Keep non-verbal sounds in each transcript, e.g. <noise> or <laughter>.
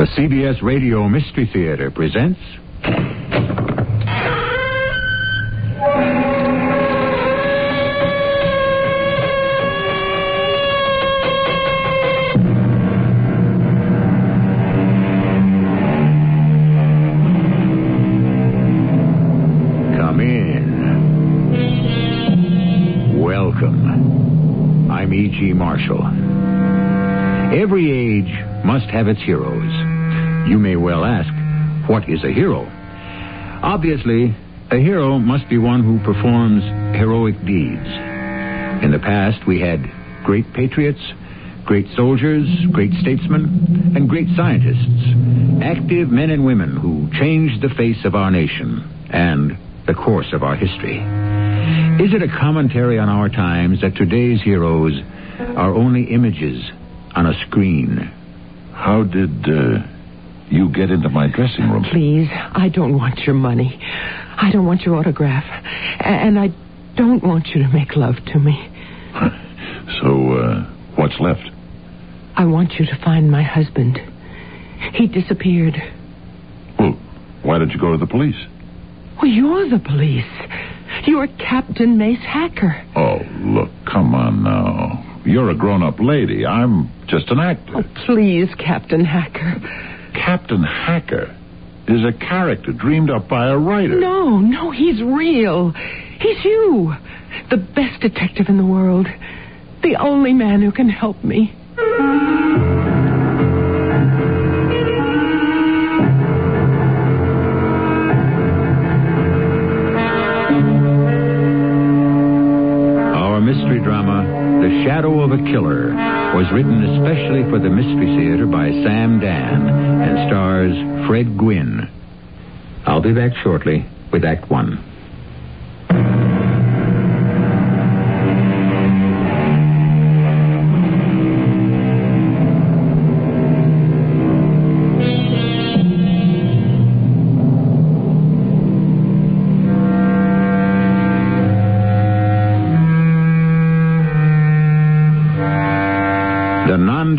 The CBS Radio Mystery Theater presents. Come in. Welcome. I'm E.G. Marshall. Every age must have its heroes. You may well ask, what is a hero? Obviously, a hero must be one who performs heroic deeds. In the past, we had great patriots, great soldiers, great statesmen, and great scientists. Active men and women who changed the face of our nation and the course of our history. Is it a commentary on our times that today's heroes are only images on a screen? How did uh, you get into my dressing room? Please, I don't want your money. I don't want your autograph. And I don't want you to make love to me. <laughs> So, uh, what's left? I want you to find my husband. He disappeared. Well, why did you go to the police? Well, you're the police. You're Captain Mace Hacker. Oh, look, come on now. You're a grown-up lady. I'm just an actor. Oh, please, Captain Hacker. Captain Hacker is a character dreamed up by a writer. No, no, he's real. He's you. The best detective in the world. The only man who can help me. Our mystery drama, The Shadow of a Killer, was written especially for the Mystery Theater by Sam Dann and stars Fred Gwynne. I'll be back shortly with Act One.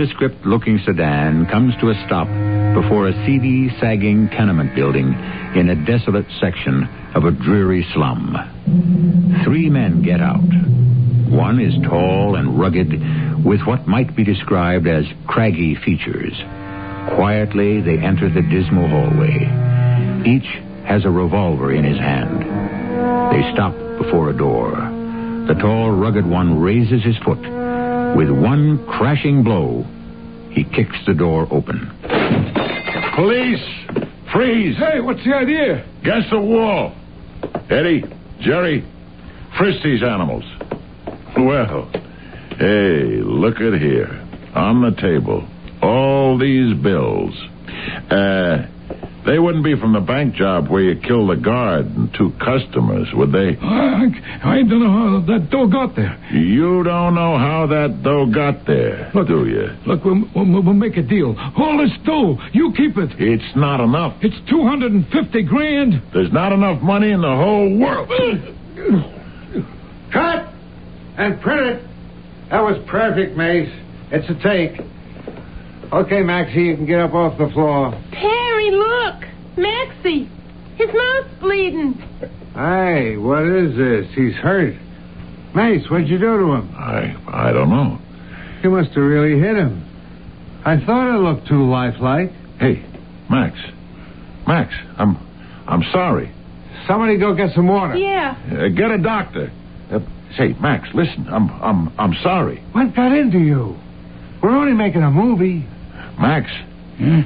Nondescript looking sedan comes to a stop before a seedy, sagging tenement building in a desolate section of a dreary slum. Three men get out. One is tall and rugged, with what might be described as craggy features. Quietly, they enter the dismal hallway. Each has a revolver in his hand. They stop before a door. The tall, rugged one raises his foot. With one crashing blow, he kicks the door open. Police! Freeze! Hey, what's the idea? Against the wall! Eddie, Jerry, frisk these animals. Well, hey, look at here. On the table. All these bills. Uh, they wouldn't be from the bank job where you killed the guard and two customers, would they? I, I don't know how that dough got there. You don't know how that dough got there, Look. do you? Look, we'll, we'll, we'll make a deal. All this dough, you keep it. It's not enough. It's 250 grand. There's not enough money in the whole world. Cut! And print it. That was perfect, Mace. It's a take. Okay, Maxie, you can get up off the floor. Perry, look! Maxie! His mouth's bleeding. Hey, what is this? He's hurt. Mace, what'd you do to him? I I don't know. You must have really hit him. I thought it looked too lifelike. Hey, Max. Max, I'm I'm sorry. Somebody go get some water. Yeah. Uh, get a doctor. Uh, say, Max, listen. I'm I'm I'm sorry. What got into you? We're only making a movie. Max. Yeah?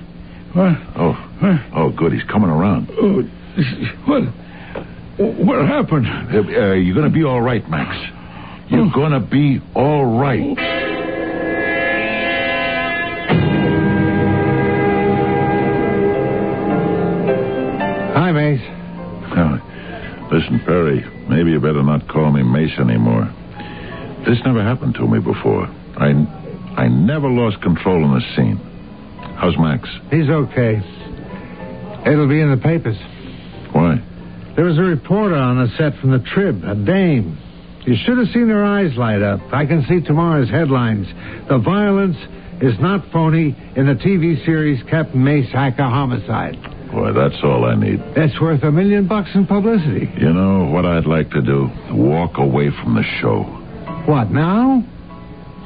What? Oh. What? Oh, good. He's coming around. Oh, what? What happened? Uh, uh, you're going to be all right, Max. You're Oh. going to be all right. Hi, Mace. Listen, Perry, maybe you better not call me Mace anymore. This never happened to me before. I, I never lost control in the scene. How's Max? He's okay. It'll be in the papers. Why? There was a reporter on the set from the Trib, a dame. You should have seen her eyes light up. I can see tomorrow's headlines. The violence is not phony in the TV series Captain Mace Hacker Homicide. Boy, that's all I need. That's worth a million bucks in publicity. You know what I'd like to do? Walk away from the show. What, now?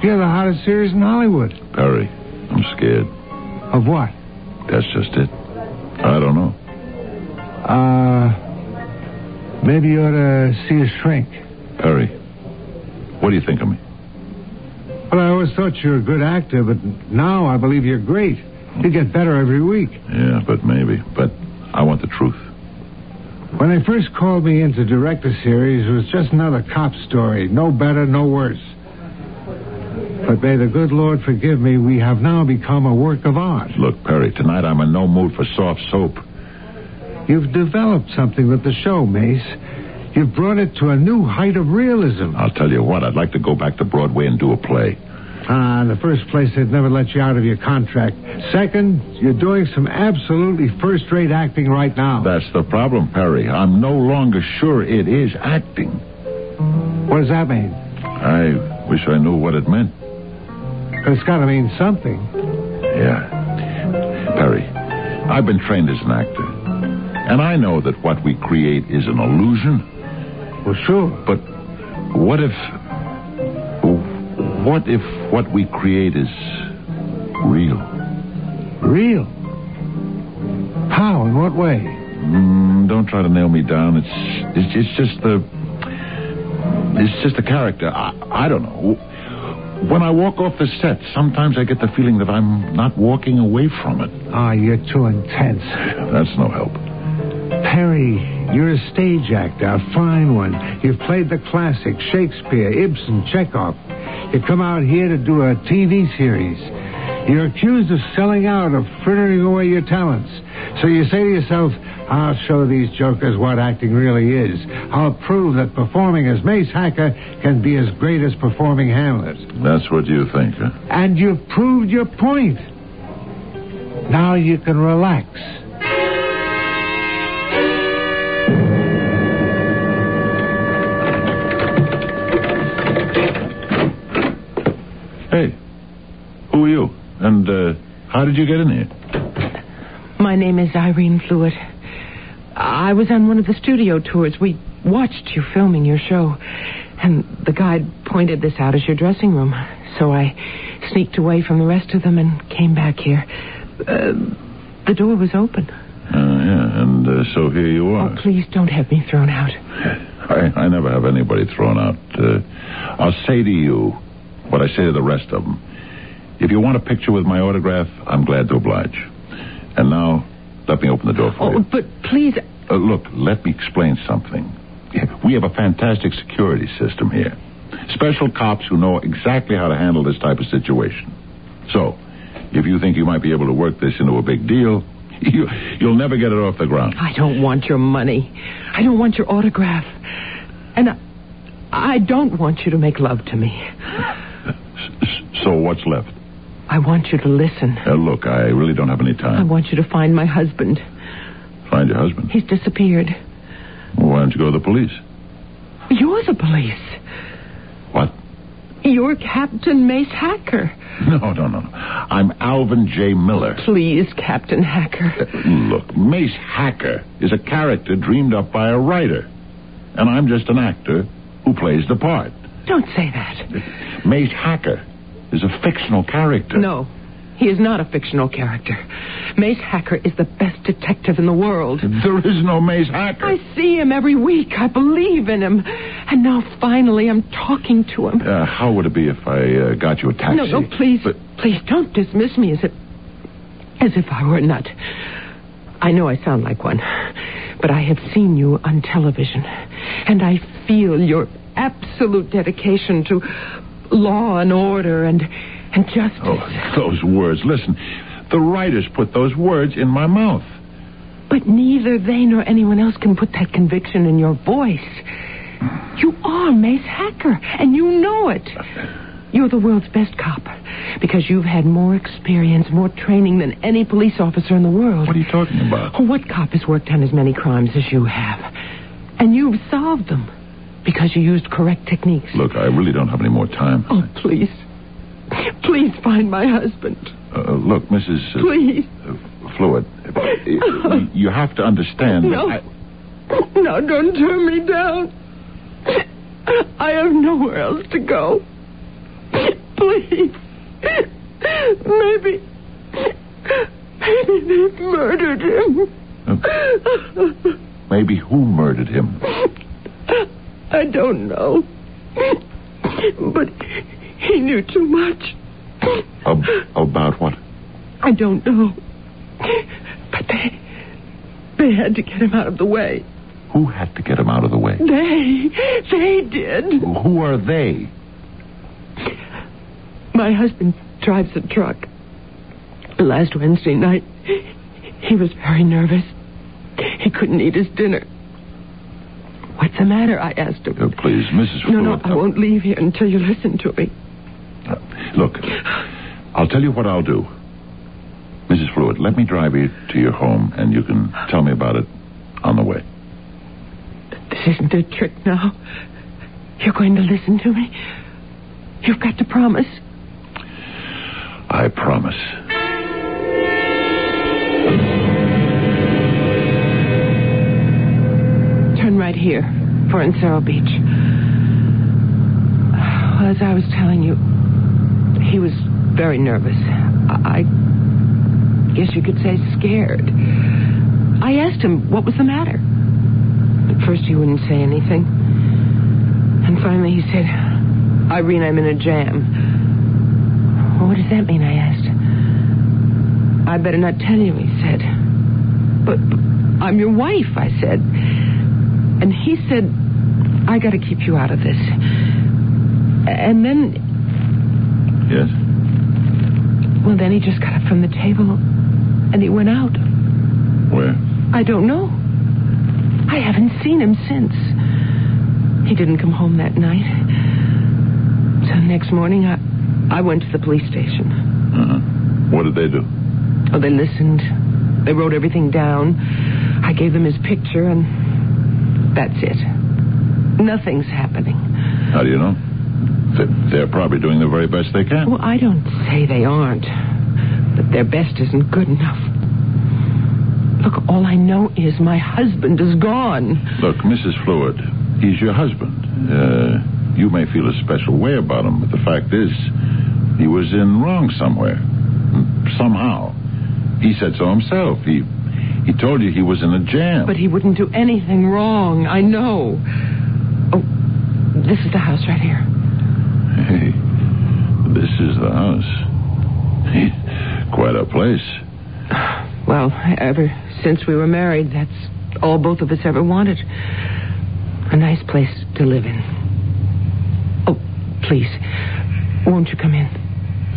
You're the hottest series in Hollywood. Perry, I'm scared. Of what? That's just it. I don't know. Uh, maybe you ought to see a shrink. Perry, what do you think of me? Well, I always thought you were a good actor, but now I believe you're great. You get better every week. Yeah, but maybe. But I want the truth. When they first called me in to direct the series, it was just another cop story. No better, no worse. But may the good Lord forgive me, we have now become a work of art. Look, Perry, tonight I'm in no mood for soft soap. You've developed something with the show, Mace. You've brought it to a new height of realism. I'll tell you what, I'd like to go back to Broadway and do a play. Ah, in the first place, they'd never let you out of your contract. Second, you're doing some absolutely first-rate acting right now. That's the problem, Perry. I'm no longer sure it is acting. What does that mean? I wish I knew what it meant. It's got to mean something. Yeah. Perry, I've been trained as an actor. And I know that what we create is an illusion. Well, sure. But what if. What if what we create is real? Real? How? In what way? Mm, don't try to nail me down. It's it's, it's just the it's just a character. I, I don't know. When I walk off the set, sometimes I get the feeling that I'm not walking away from it. Ah, you're too intense. That's no help. Perry, you're a stage actor, a fine one. You've played the classics, Shakespeare, Ibsen, Chekhov. You come out here to do a TV series. You're accused of selling out, of frittering away your talents. So you say to yourself, I'll show these jokers what acting really is. I'll prove that performing as Mace Hacker can be as great as performing Hamlet. That's what you think, huh? And you've proved your point. Now you can relax. Hey, who are you? And uh, how did you get in here? My name is Irene Fluid. I was on one of the studio tours. We watched you filming your show, and the guide pointed this out as your dressing room. So I sneaked away from the rest of them and came back here. Uh, the door was open. Uh, yeah, and uh, so here you are. Oh, please don't have me thrown out. <laughs> I, I never have anybody thrown out. Uh, I'll say to you what I say to the rest of them. If you want a picture with my autograph, I'm glad to oblige. And now, let me open the door for Oh, you. but please, Uh, look, let me explain something. We have a fantastic security system here. Special cops who know exactly how to handle this type of situation. So, if you think you might be able to work this into a big deal, <laughs> you, you'll never get it off the ground. I don't want your money. I don't want your autograph. And I, I don't want you to make love to me. So what's left? I want you to listen. Uh, look, I really don't have any time. I want you to find my husband. Find your husband. He's disappeared. Well, why don't you go to the police? You're the police. What? You're Captain Mace Hacker. No, no, no. I'm Alvin J. Miller. Please, Captain Hacker. Uh, Look, Mace Hacker is a character dreamed up by a writer. And I'm just an actor who plays the part. Don't say that. Mace Hacker is a fictional character. No, he is not a fictional character. Mace Hacker is the best detective in the world. There is no Mace Hacker. I see him every week. I believe in him. And now finally I'm talking to him. Uh, how would it be if I uh, got you a taxi? No, no, please. But Please don't dismiss me as if as if I were a nut. I know I sound like one, but I have seen you on television, and I feel your absolute dedication to law and order and and justice. oh, those words. Listen, the writers put those words in my mouth. But neither they nor anyone else can put that conviction in your voice. You are Mace Hacker, and you know it. You're the world's best cop because you've had more experience, more training than any police officer in the world. What are you talking about? What cop has worked on as many crimes as you have? And you've solved them. Because you used correct techniques. Look, I really don't have any more time. Oh, please. Please find my husband. Uh, look, Mrs. uh, Please. uh, Fluid, uh, you have to understand. that No. I- No, don't turn me down. I have nowhere else to go. Please. Maybe. Maybe they murdered him. maybe who murdered him? <laughs> I don't know. But he knew too much. Ab- about what? I don't know. But they. They had to get him out of the way. Who had to get him out of the way? They. They did. Who are they? My husband drives a truck. Last Wednesday night, he was very nervous. He couldn't eat his dinner. What's the matter? I asked him. Uh, please, Mrs. No, no, I won't leave here until you listen to me. Uh, Look, I'll tell you what I'll do. Mrs. Fluid, let me drive you to your home, and you can tell me about it on the way. This isn't a trick now. You're going to listen to me. You've got to promise. I promise. Here for Encero Beach. Well, as I was telling you, he was very nervous. I, guess you could say scared. I asked him what was the matter. At first, he wouldn't say anything. And finally, he said, Irene, I'm in a jam. What does that mean? I asked. I better not tell you, he said. But I'm your wife, I said. And he said, I got to keep you out of this. And then, Yes? well, then he just got up from the table and he went out. Where? I don't know. I haven't seen him since. He didn't come home that night. So next morning, I, I went to the police station. Uh-huh. What did they do? Oh, they listened. They wrote everything down. I gave them his picture, and that's it. Nothing's happening. How do you know? They- They're probably doing the very best they can. Well, I don't say they aren't, but their best isn't good enough. Look, all I know is my husband is gone. Look, Mrs. Fluid, he's your husband. Uh, you may feel a special way about him, but the fact is, he was in wrong somewhere. Somehow. He said so himself. He he told you he was in a jam. But he wouldn't do anything wrong. I know. Oh, this is the house right here. Hey, this is the house. Quite a place. Well, ever since we were married, that's all both of us ever wanted. A nice place to live in. Oh, please, won't you come in?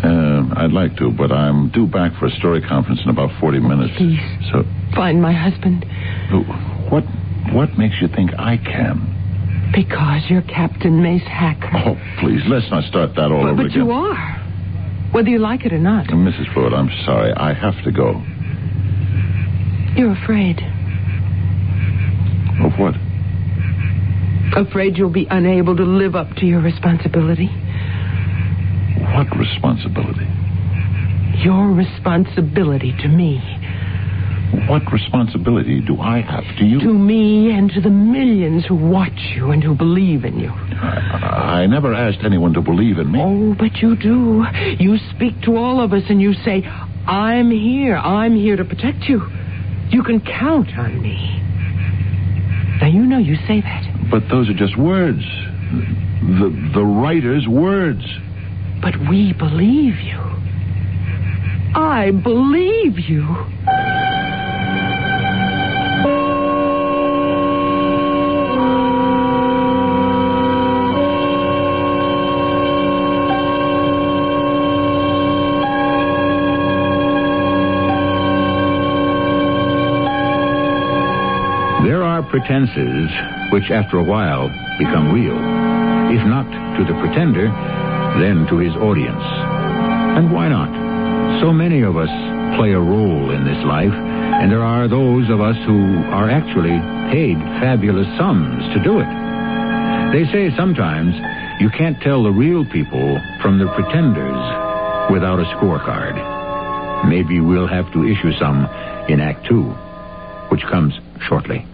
Um, I'd like to, but I'm due back for a story conference in about 40 minutes. Please. So, Find my husband what what makes you think I can? because you're Captain Mace Hacker. Oh, please, let's not start that all but over but again. you are. Whether you like it or not. Uh, Mrs. Ford, I'm sorry. I have to go. You're afraid. Of what? Afraid you'll be unable to live up to your responsibility. What responsibility? Your responsibility to me. What responsibility do I have to you? To me and to the millions who watch you and who believe in you. I, I never asked anyone to believe in me. Oh, but you do. You speak to all of us and you say, I'm here. I'm here to protect you. You can count on me. Now, you know you say that. But those are just words. The the writer's words. But we believe you. I believe you. There are pretenses which, after a while, become real. If not to the pretender, then to his audience. And why not? So many of us play a role in this life, and there are those of us who are actually paid fabulous sums to do it. They say sometimes you can't tell the real people from the pretenders without a scorecard. Maybe we'll have to issue some in Act Two, which comes shortly.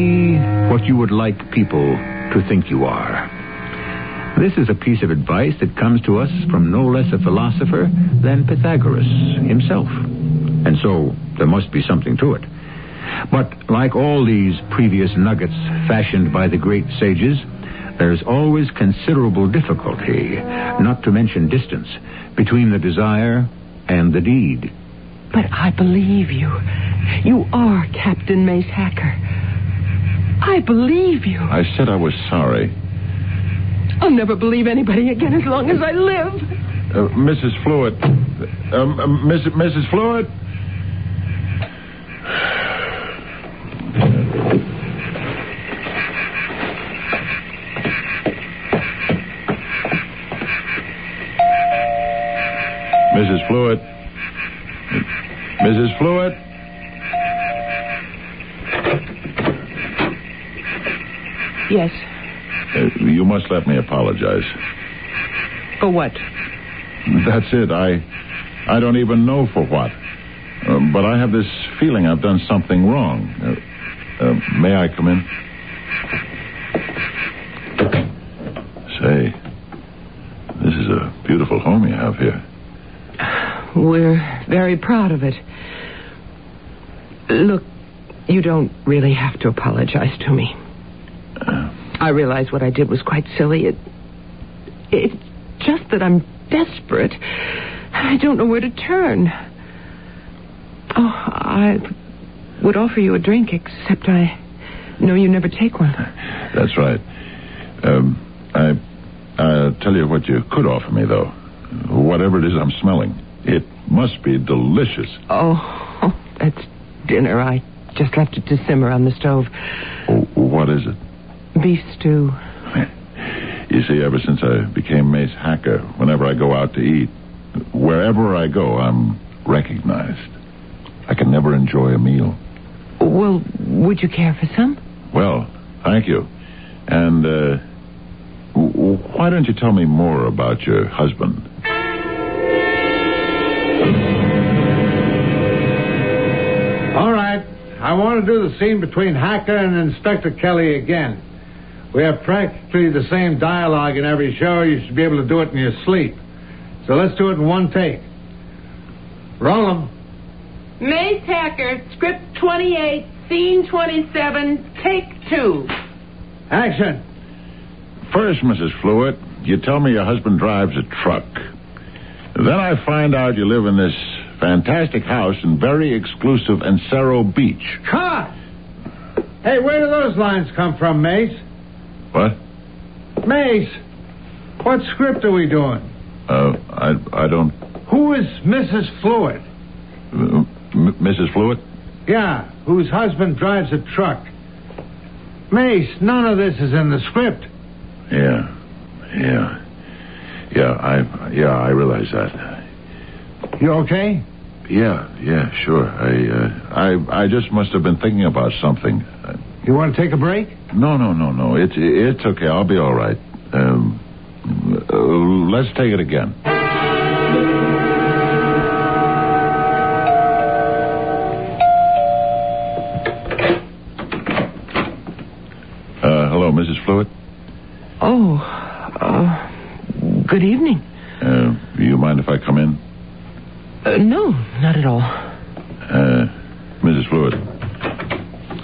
Be what you would like people to think you are. This is a piece of advice that comes to us from no less a philosopher than Pythagoras himself. And so there must be something to it. But like all these previous nuggets fashioned by the great sages, there's always considerable difficulty, not to mention distance, between the desire and the deed. But I believe you. You are Captain Mace Hacker. I believe you. I said I was sorry. I'll never believe anybody again as long as I live. Uh, Mrs. Fluid. Um, uh, Miss, Mrs. Fluid? Mrs. Fluid? Mrs. Fluid? Yes. Uh, you must let me apologize. For what? That's it. I, I don't even know for what. Uh, but I have this feeling I've done something wrong. Uh, uh, may I come in? Say, this is a beautiful home you have here. We're very proud of it. Look, you don't really have to apologize to me. I realize what I did was quite silly. It, it's just that I'm desperate. I don't know where to turn. Oh, I would offer you a drink, except I know you never take one. That's right. Um, I, I'll tell you what you could offer me, though. Whatever it is I'm smelling, it must be delicious. Oh, <laughs> that's dinner. I just left it to simmer on the stove. Oh, what is it? Beef stew. <laughs> You see, ever since I became Mace Hacker, whenever I go out to eat, wherever I go, I'm recognized. I can never enjoy a meal. Well, would you care for some? Well, thank you. And, uh, w- w- why don't you tell me more about your husband? All right. I want to do the scene between Hacker and Inspector Kelly again. We have practically the same dialogue in every show. You should be able to do it in your sleep. So let's do it in one take. Roll 'em. Mace Hacker, script 28, scene 27, take two. Action. First, Mrs. Fluid, you tell me your husband drives a truck. Then I find out you live in this fantastic house in very exclusive Encero Beach. Cut! Hey, where do those lines come from, Mace? What? Mace, what script are we doing? Uh, I, I don't. Who is Mrs. Fluid? M- Mrs. Fluid? Yeah, whose husband drives a truck. Mace, none of this is in the script. Yeah. Yeah. Yeah, I yeah, I realize that. You okay? Yeah, yeah, sure. I uh, I I just must have been thinking about something. You want to take a break? No, no, no, no. It's it's okay. I'll be all right. Um, uh, let's take it again. Uh, hello, Mrs. Fluid. Oh, uh, good evening. Uh, you mind if I come in? Uh, no, not at all. Uh, Mrs. Fluid,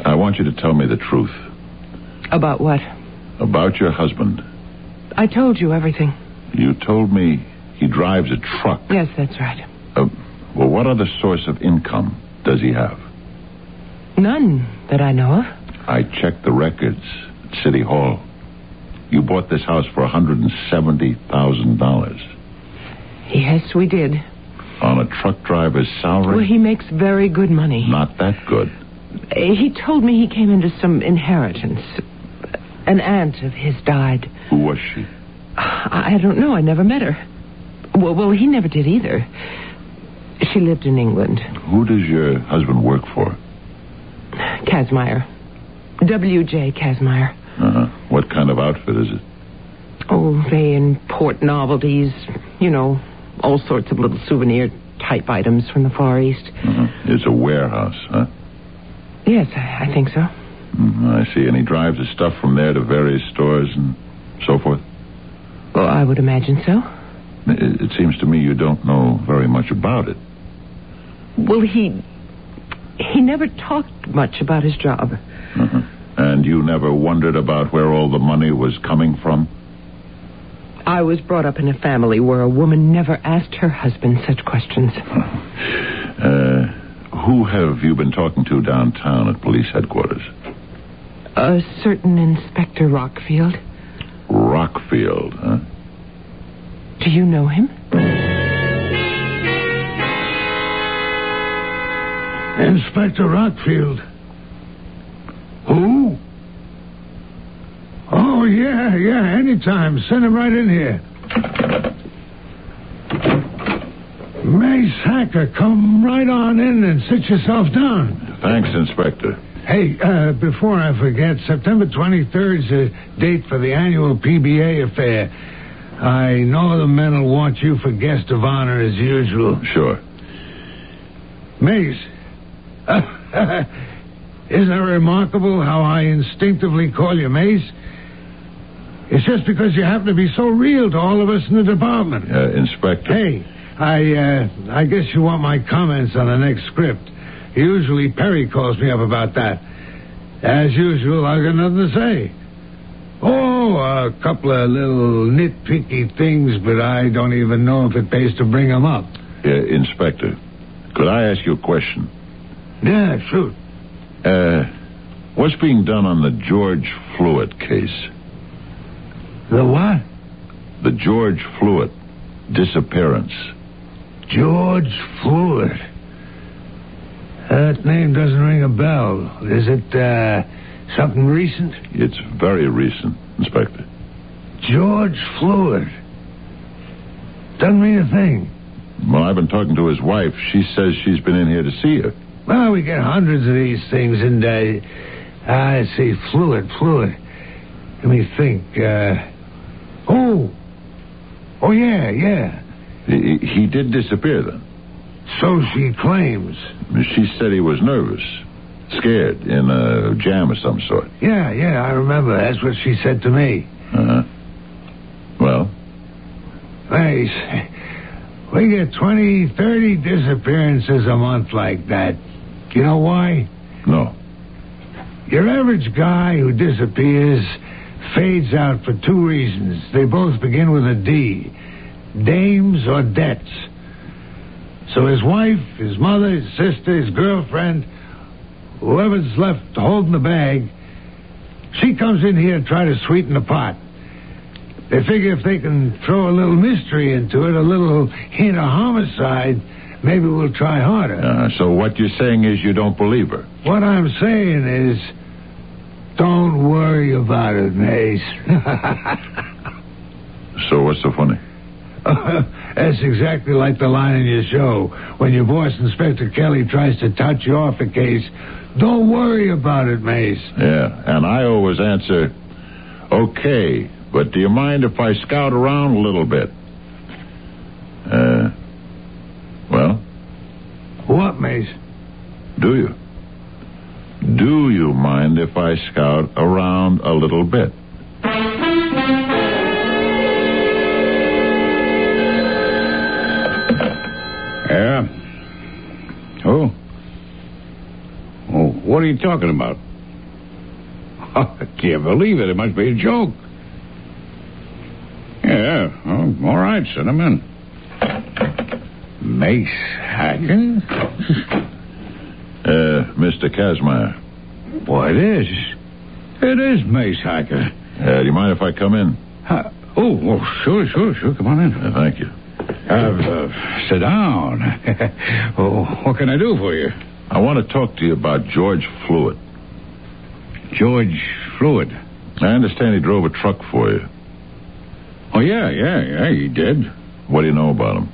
I want you to tell me the truth About what? about your husband. I told you everything. You told me he drives a truck. Yes, that's right. Uh, well, what other source of income does he have? None that I know of. I checked the records at City Hall. You bought this house for $170,000. Yes, we did. On a truck driver's salary? Well, he makes very good money. Not that good. He told me he came into some inheritance. An aunt of his died. Who was she? I don't know. I never met her. Well, well, he never did either. She lived in England. Who does your husband work for? Casmeyer. W.J. Casmeyer. Uh-huh. What kind of outfit is it? Oh, they import novelties. You know, all sorts of little souvenir type items from the Far East. Uh-huh. It's a warehouse, huh? Yes, I, I think so. Mhm, I see. And he drives the stuff from there to various stores and so forth? Well, I would imagine so. It, it seems to me you don't know very much about it. Well, he. He never talked much about his job. Uh-huh. And you never wondered about where all the money was coming from? I was brought up in a family where a woman never asked her husband such questions. <laughs> Uh, who have you been talking to downtown at police headquarters? A certain Inspector Rockfield. Rockfield, huh? Do you know him? Inspector Rockfield. Who? Oh, yeah, yeah, anytime. Send him right in here. Mace Hacker, come right on in and sit yourself down. Thanks, Inspector. Hey, uh, before I forget, September 23rd is the date for the annual PBA affair. I know the men will want you for guest of honor as usual. Sure. Mace. <laughs> Isn't it remarkable how I instinctively call you Mace? It's just because you happen to be so real to all of us in the department. Uh, Inspector. Hey, I uh, I guess you want my comments on the next script. Usually Perry calls me up about that. As usual, I've got nothing to say. Oh, a couple of little nitpicky things, but I don't even know if it pays to bring them up. Uh, Inspector, could I ask you a question? Yeah, shoot. Uh, what's being done on the George Fluid case? The what? The George Fluid disappearance. George Fluid. That name doesn't ring a bell. Is it uh, something recent? It's very recent, Inspector. George Fluid. Doesn't mean a thing. Well, I've been talking to his wife. She says she's been in here to see you. Well, we get hundreds of these things, and uh, I see fluid, fluid. Let me think. Uh, oh, oh yeah, yeah. He, he did disappear then. So she claims. She said he was nervous, scared, in a jam of some sort. Yeah, yeah, I remember. That's what she said to me. Uh huh. Well, Hey, <laughs> we get 20, 30 disappearances a month like that. You know why? no. Your average guy who disappears fades out for two reasons. They both begin with a D dames or debts. So his wife, his mother, his sister, his girlfriend, whoever's left holding the bag, she comes in here and try to sweeten the pot. They figure if they can throw a little mystery into it, a little hint of homicide, maybe we'll try harder. Uh, so what you're saying is you don't believe her? What I'm saying is, don't worry about it, Mace. <laughs> So what's so funny? <laughs> That's exactly like the line in your show when your boss, Inspector Kelly, tries to touch you off a case. Don't worry about it, Mace. Yeah, and I always answer, okay, but do you mind if I scout around a little bit? Uh, well, What, Mace? do you? Do you mind if I scout around a little bit? Yeah? Oh? Oh, what are you talking about? <laughs> I can't believe it. It must be a joke. Yeah, oh, all right, send him in. Mace Hacker? <laughs> Uh, Mr. Casmeyer, Why, it is. It is Mace Hacker. uh, do you mind if I come in? Huh. Oh, oh, sure, sure, sure. Come on in. Uh, thank you. Uh, sit down. <laughs> oh, what can I do for you? I want to talk to you about George Fluid. George Fluid. I understand he drove a truck for you. Oh, yeah, yeah, yeah, he did. What do you know about him?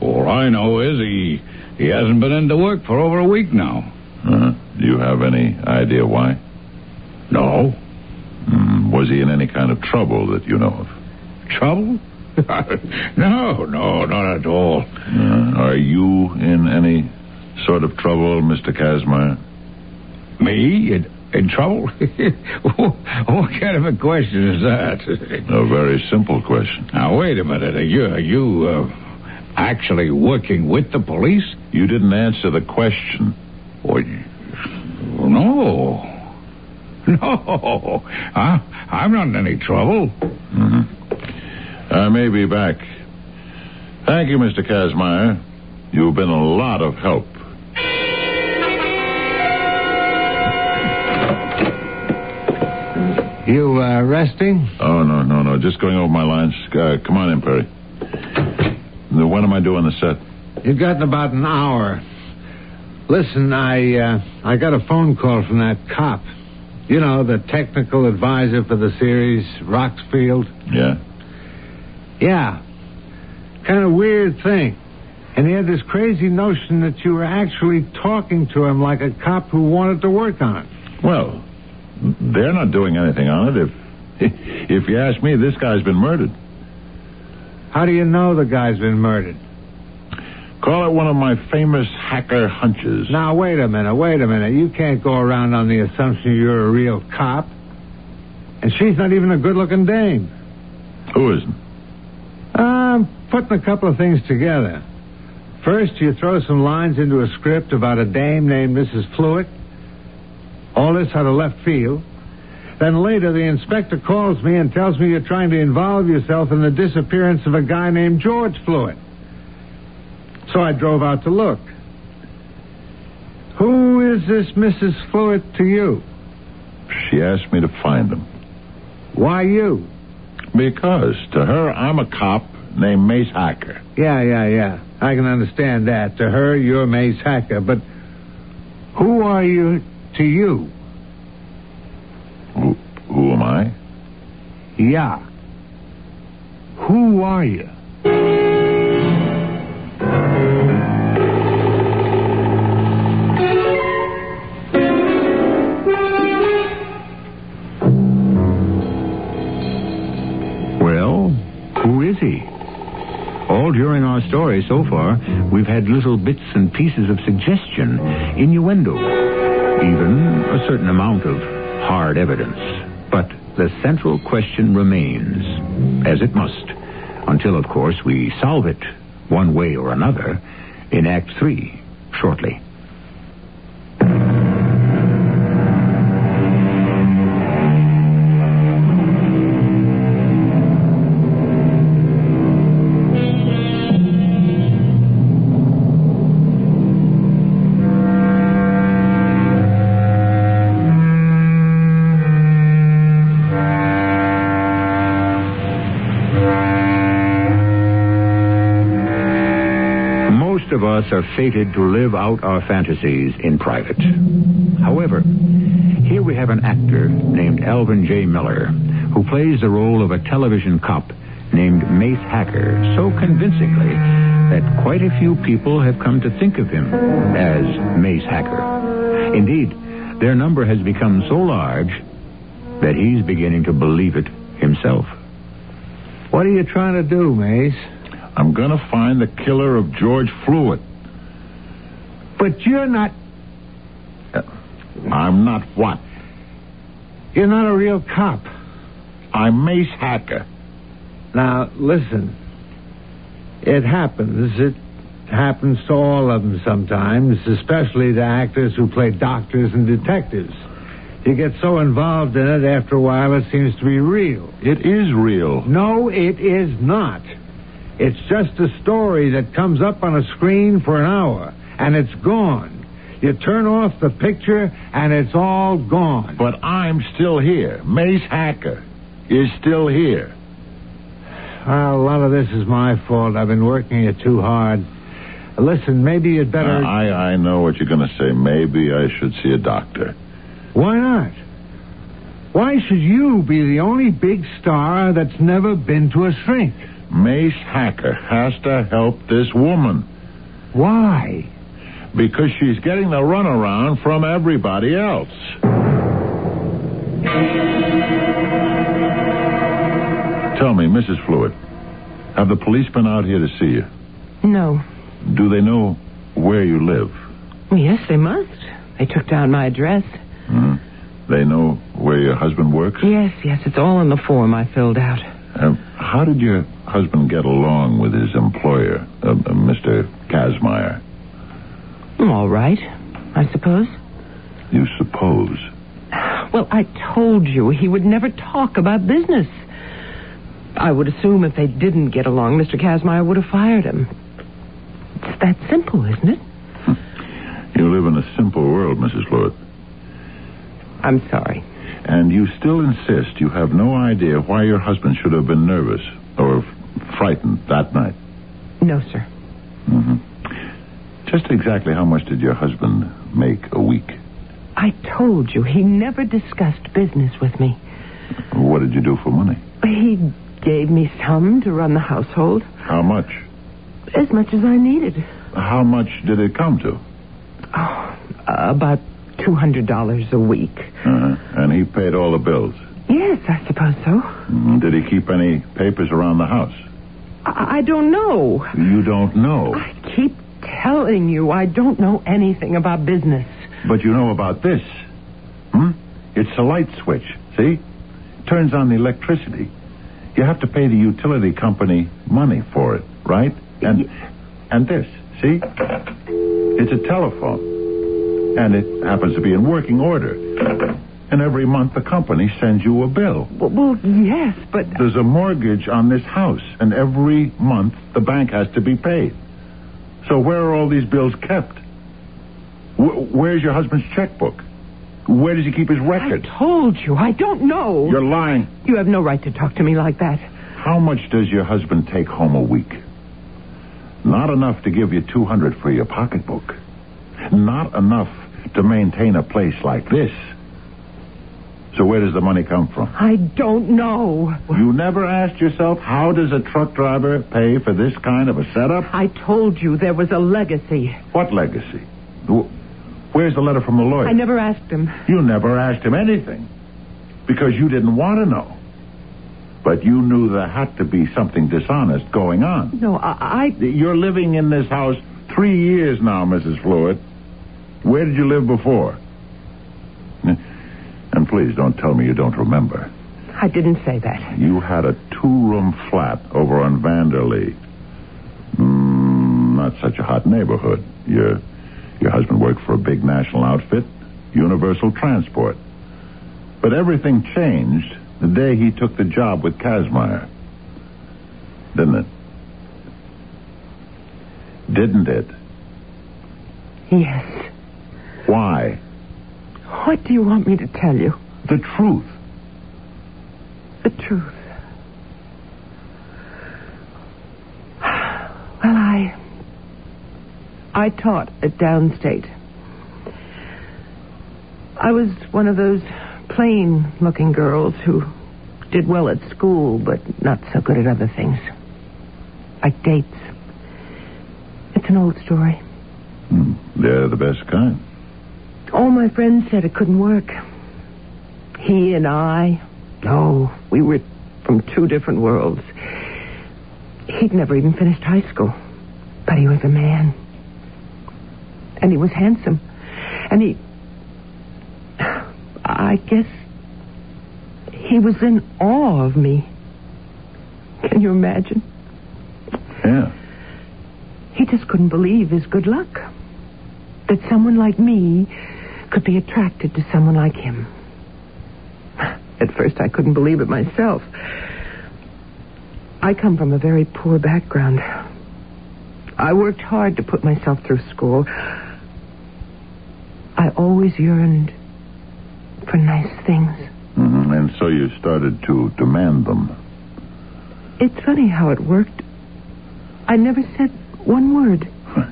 All I know is he he hasn't been into work for over a week now. Uh-huh. Do you have any idea why? No. Mm, was he in any kind of trouble that you know of? Trouble? <laughs> no, no, not at all. Uh, are you in any sort of trouble, Mr. Casimir? Me? In, in trouble? <laughs> what kind of a question is that? A very simple question. Now, wait a minute. Are you, are you uh, actually working with the police? You didn't answer the question. Well, no. <laughs> No. I, I'm not in any trouble. Mm-hmm. I may be back. Thank you, Mr. Casmeyer. You've been a lot of help. You uh, resting? Oh, no, no, no. Just going over my lines. Uh, come on in, Perry. When am I doing the set? You've got about an hour. Listen, I uh, I got a phone call from that cop. You know, the technical advisor for the series, Rockfield. Yeah? Yeah. Kind of weird thing. And he had this crazy notion that you were actually talking to him like a cop who wanted to work on it. Well, they're not doing anything on it. If <laughs> if you ask me, this guy's been murdered. How do you know the guy's been murdered? Call it one of my famous hacker hunches. Now, wait a minute, wait a minute. You can't go around on the assumption you're a real cop. And she's not even a good looking dame. Who isn't? I'm putting a couple of things together. First, you throw some lines into a script about a dame named Mrs. Fluid. All this out of left field. Then later, the inspector calls me and tells me you're trying to involve yourself in the disappearance of a guy named George Fluid. So I drove out to look. Who is this Mrs. Fluid to you? She asked me to find him. Why you? Because to her, I'm a cop named Mace Hacker. Yeah, yeah, yeah. I can understand that. To her, you're Mace Hacker. But who are you to you? Who, who am I? Yeah. Who are you? All during our story so far, we've had little bits and pieces of suggestion, innuendo, even a certain amount of hard evidence. But the central question remains, as it must, until, of course, we solve it one way or another in Act Three shortly. Us are fated to live out our fantasies in private. However, here we have an actor named Alvin J. Miller who plays the role of a television cop named Mace Hacker so convincingly that quite a few people have come to think of him as Mace Hacker. Indeed, their number has become so large that he's beginning to believe it himself. What are you trying to do, Mace? I'm going to find the killer of George Fluid. But you're not. I'm not what? You're not a real cop. I'm Mace Hacker. Now, listen. It happens. It happens to all of them sometimes, especially to actors who play doctors and detectives. You get so involved in it, after a while, it seems to be real. It is real. No, it is not. It's just a story that comes up on a screen for an hour, and it's gone. You turn off the picture, and it's all gone. But I'm still here. Mace Hacker is still here. Well, a lot of this is my fault. I've been working it too hard. Listen, maybe you'd better. Uh, I, I know what you're going to say. Maybe I should see a doctor. Why not? Why should you be the only big star that's never been to a shrink? Mace Hacker has to help this woman Why? Because she's getting the runaround from everybody else. Tell me, Mrs. Fluid, have the police been out here to see you? No. Do they know where you live? Well, yes, they must. They took down my address. Hmm? They know where your husband works? Yes, yes, it's all in the form I filled out. Uh, how did your husband get along with his employer, uh, uh, Mr. All right, I suppose. You suppose? Well, I told you he would never talk about business. I would assume if they didn't get along, Mr. Casmeyer would have fired him. It's that simple, isn't it? You live in a simple world, Mrs. Fluid. I'm sorry. And you still insist you have no idea why your husband should have been nervous or frightened that night. No, sir. hmm Just exactly how much did your husband make a week? I told you he never discussed business with me. What did you do for money? He gave me some to run the household, How much? as much as I needed. How much did it come to? Oh, about $200 a week. Uh-huh. And he paid all the bills. Yes, I suppose so. Mhm. Did he keep any papers around the house? I, I don't know. You don't know. I keep telling you I don't know anything about business. But you know about this. Hmm? It's a light switch, see? Turns on the electricity. You have to pay the utility company money for it, right? And and this, see? It's a telephone. And it happens to be in working order. And every month the company sends you a bill. Well, well yes, but There's a mortgage on this house, and every month the bank has to be paid. So where are all these bills kept? Wh- where's your husband's checkbook? Where does he keep his records? I told you I don't know. You're lying. You have no right to talk to me like that. How much does your husband take home a week? Not enough to give you 200 for your pocketbook. Not enough to maintain a place like this. So where does the money come from? I don't know. You never asked yourself how does a truck driver pay for this kind of a setup? I told you there was a legacy. What legacy? Where's the letter from the lawyer? I never asked him. You never asked him anything because you didn't want to know. But you knew there had to be something dishonest going on. No, I, I You're living in this house three years now, Mrs. Fluid. Where did you live before? And please don't tell me you don't remember. I didn't say that. You had a two-room flat over on Vanderlee. Mm, not such a hot neighborhood. Your your husband worked for a big national outfit, Universal Transport. But everything changed the day he took the job with Casmeyer. Didn't it? Didn't it? Yes. Why? What do you want me to tell you? The truth. The truth. Well, I. I taught at Downstate. I was one of those plain looking girls who did well at school, but not so good at other things. Like dates. It's an old story. Hmm, They're the best kind. All my friends said it couldn't work. He and I, no, we were from two different worlds. He'd never even finished high school, but he was a man. And he was handsome. And he. I guess. He was in awe of me. Can you imagine? Yeah. He just couldn't believe his good luck. That someone like me could be attracted to someone like him. At first, I couldn't believe it myself. I come from a very poor background. I worked hard to put myself through school. I always yearned for nice things. Mhm, And so you started to demand them. It's funny how it worked. I never said one word. <laughs>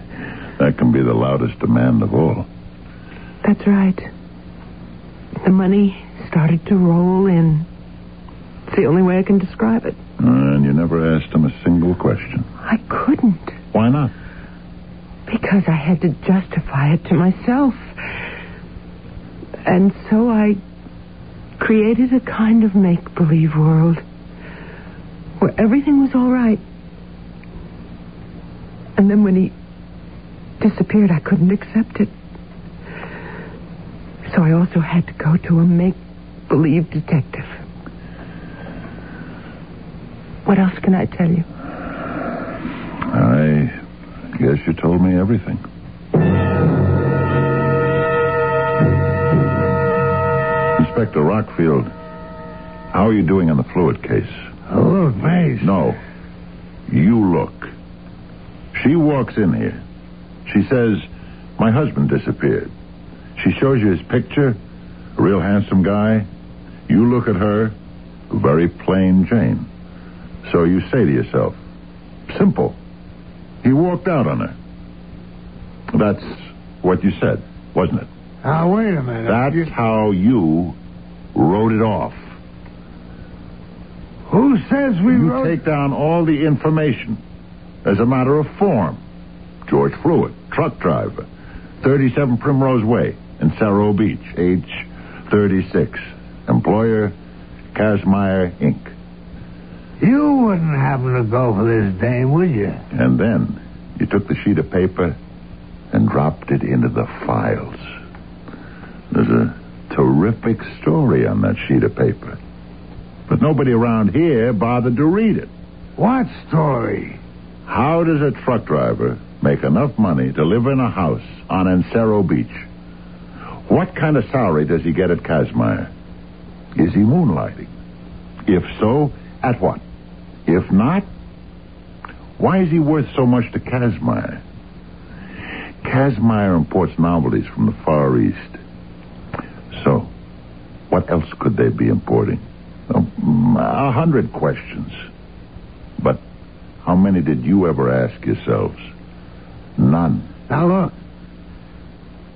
That can be the loudest demand of all. That's right. The money started to roll in. It's the only way I can describe it. And you never asked him a single question. I couldn't Why not? because I had to justify it to myself. And so I created a kind of make believe world where everything was all right. And then when he disappeared, I couldn't accept it. So I also had to go to a make believe detective. What else can I tell you? I guess you told me everything. Inspector Rockfield, how are you doing on the fluid case? Oh, look, Mace. No. You look. She walks in here. She says, My husband disappeared. She shows you his picture, a real handsome guy. You look at her, a very plain Jane. So you say to yourself, Simple. He walked out on her. That's what you said, wasn't it? Now, wait a minute. That's You- how you wrote it off. Who says we You wrote... take down all the information as a matter of form. George Fluid, truck driver, 37 Primrose Way in Cerro Beach, age 36. Employer, Casmeyer, Inc. You wouldn't happen to go for this dame, would you? And then you took the sheet of paper and dropped it into the files. There's a terrific story on that sheet of paper. But nobody around here bothered to read it. What story? How does a truck driver make enough money to live in a house on Encero Beach? What kind of salary does he get at Casmeyer? Is he moonlighting? If so, at what? If not, why is he worth so much to Casmeyer? Casmeyer imports novelties from the Far East. So, what else could they be importing? Um, A hundred questions. But how many did you ever ask yourselves? None. Now, look.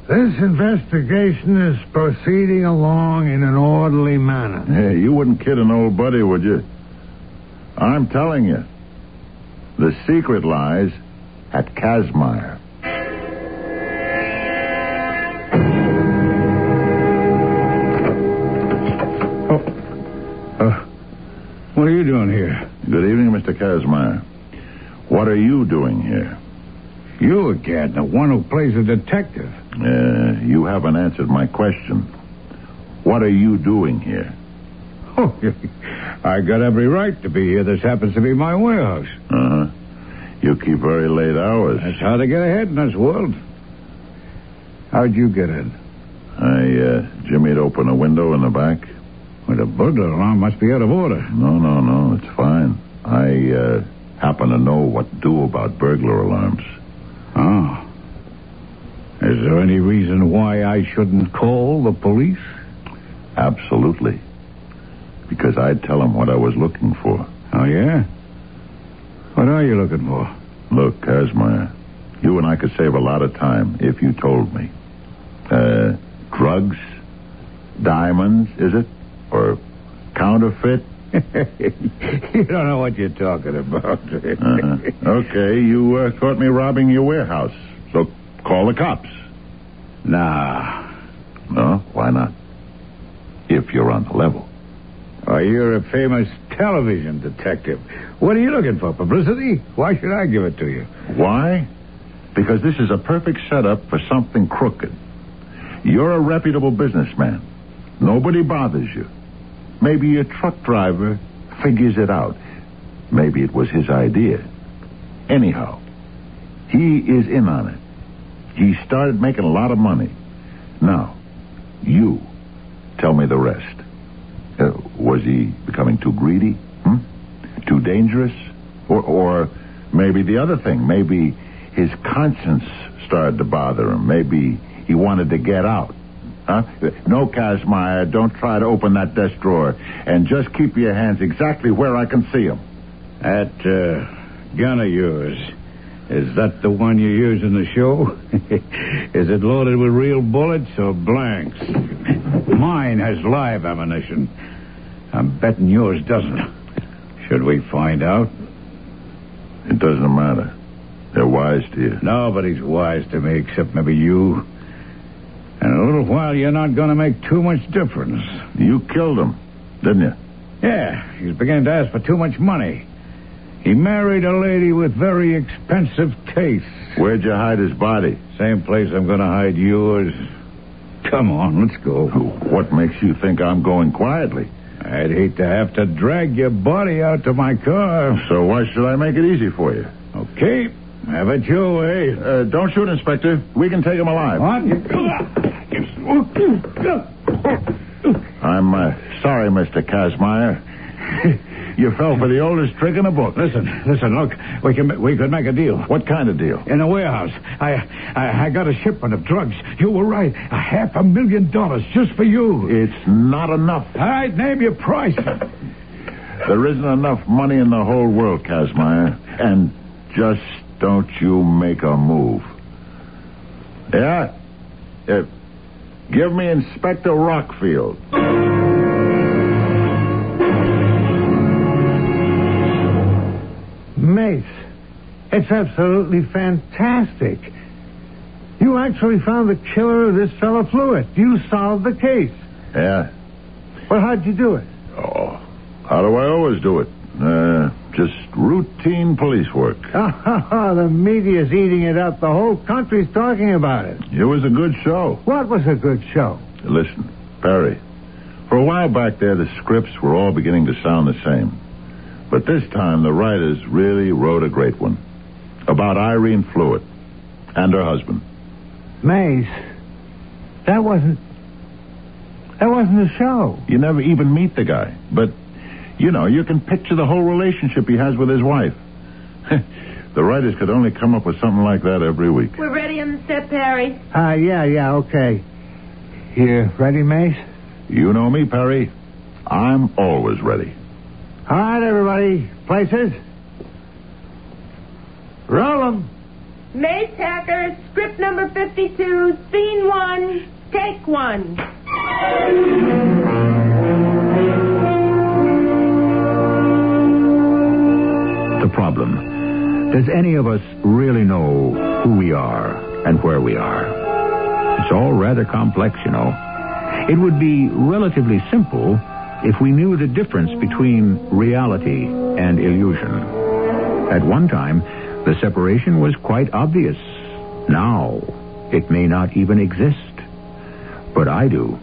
This investigation is proceeding along in an orderly manner. Hey, you wouldn't kid an old buddy, would you? I'm telling you. The secret lies at Casmeyer. Uh, what are you doing here? Good evening, Mr. Casmeyer. What are you doing here? You again, the one who plays a detective. Uh, you haven't answered my question. What are you doing here? Oh, <laughs> I got every right to be here. This happens to be my warehouse. Uh huh. You keep very late hours. That's how they get ahead in this world. How'd you get in? I, uh, Jimmy'd open a window in the back. Well, the burglar alarm must be out of order. No, no, no, it's fine. I, uh, happen to know what to do about burglar alarms. Oh. Is there any reason why I shouldn't call the police? Absolutely. Because I'd tell them what I was looking for. Oh, yeah? What are you looking for? Look, Casmeyer, you and I could save a lot of time if you told me. Uh, drugs? Diamonds, is it? Or counterfeit? <laughs> you don't know what you're talking about. Uh-huh. Okay, you uh, caught me robbing your warehouse. So call the cops. Nah. No? Why not? If you're on the level. Oh, you're a famous television detective. What are you looking for? Publicity? Why should I give it to you? Why? Because this is a perfect setup for something crooked. You're a reputable businessman. Nobody bothers you. Maybe your truck driver figures it out. Maybe it was his idea. Anyhow, he is in on it. He started making a lot of money. Now, you tell me the rest. Uh, was he becoming too greedy? Hmm? Too dangerous? Or, or maybe the other thing. Maybe his conscience started to bother him. Maybe he wanted to get out. Huh? No, Casmeyer, don't try to open that desk drawer. And just keep your hands exactly where I can see them. That uh, gun of yours, is that the one you use in the show? <laughs> is it loaded with real bullets or blanks? Mine has live ammunition. I'm betting yours doesn't. Should we find out? It doesn't matter. They're wise to you. Nobody's wise to me except maybe you. In a little while, you're not going to make too much difference. You killed him, didn't you? Yeah, he's beginning to ask for too much money. He married a lady with very expensive tastes. Where'd you hide his body? Same place I'm going to hide yours. Come on, let's go. What makes you think I'm going quietly? I'd hate to have to drag your body out to my car. So why should I make it easy for you? Okay, have it your way. Uh, don't shoot, Inspector. We can take him alive. What? I'm uh, sorry, Mr. Casmeyer. <laughs> you fell for the oldest trick in the book. Listen, listen, look. We can we could make a deal. What kind of deal? In a warehouse. I, I I got a shipment of drugs. You were right. A half a million dollars just for you. It's not enough. All right, name your price. There isn't enough money in the whole world, Casmeyer. And just don't you make a move. Yeah? Uh, give me Inspector Rockfield. Mace, it's absolutely fantastic. You actually found the killer of this fellow Fluid. You solved the case. Yeah? Well, how'd you do it? Oh, how do I always do it? Uh, just routine police work. <laughs> the media's eating it up. The whole country's talking about it. It was a good show. What was a good show? Listen, Perry. For a while back there, the scripts were all beginning to sound the same. But this time, the writers really wrote a great one about Irene Fluid and her husband. Mace, that wasn't. That wasn't a show. You never even meet the guy, but you know, you can picture the whole relationship he has with his wife. <laughs> the writers could only come up with something like that every week. We're ready on the set, Perry. Ah, uh, yeah, yeah, okay. You ready, Mace? You know me, Perry. I'm always ready. All right, everybody. Places. Roll them. Mace Hacker, script number 52, scene one, take one. Problem. Does any of us really know who we are and where we are? It's all rather complex, you know. It would be relatively simple if we knew the difference between reality and illusion. At one time, the separation was quite obvious. Now, it may not even exist. But I do,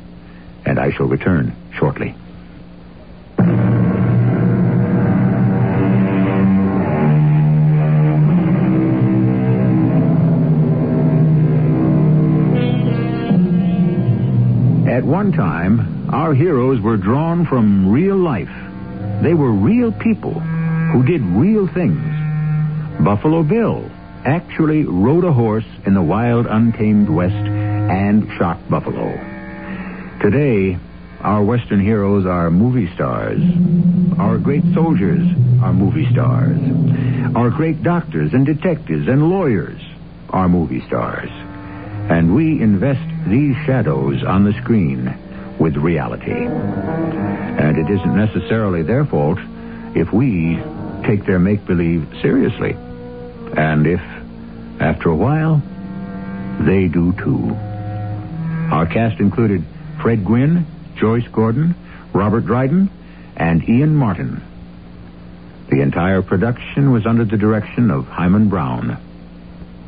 and I shall return shortly. One time, our heroes were drawn from real life. They were real people who did real things. Buffalo Bill actually rode a horse in the wild, untamed West and shot buffalo. Today, our Western heroes are movie stars. Our great soldiers are movie stars. Our great doctors and detectives and lawyers are movie stars. And we invest these shadows on the screen with reality. And it isn't necessarily their fault if we take their make believe seriously. And if, after a while, they do too. Our cast included Fred Gwynne, Joyce Gordon, Robert Dryden, and Ian Martin. The entire production was under the direction of Himan Brown.